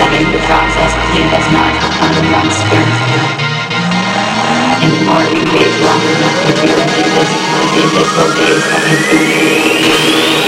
Loving the process clean as not the one spring. And the more we wait long enough to feel the invisible days of infinity.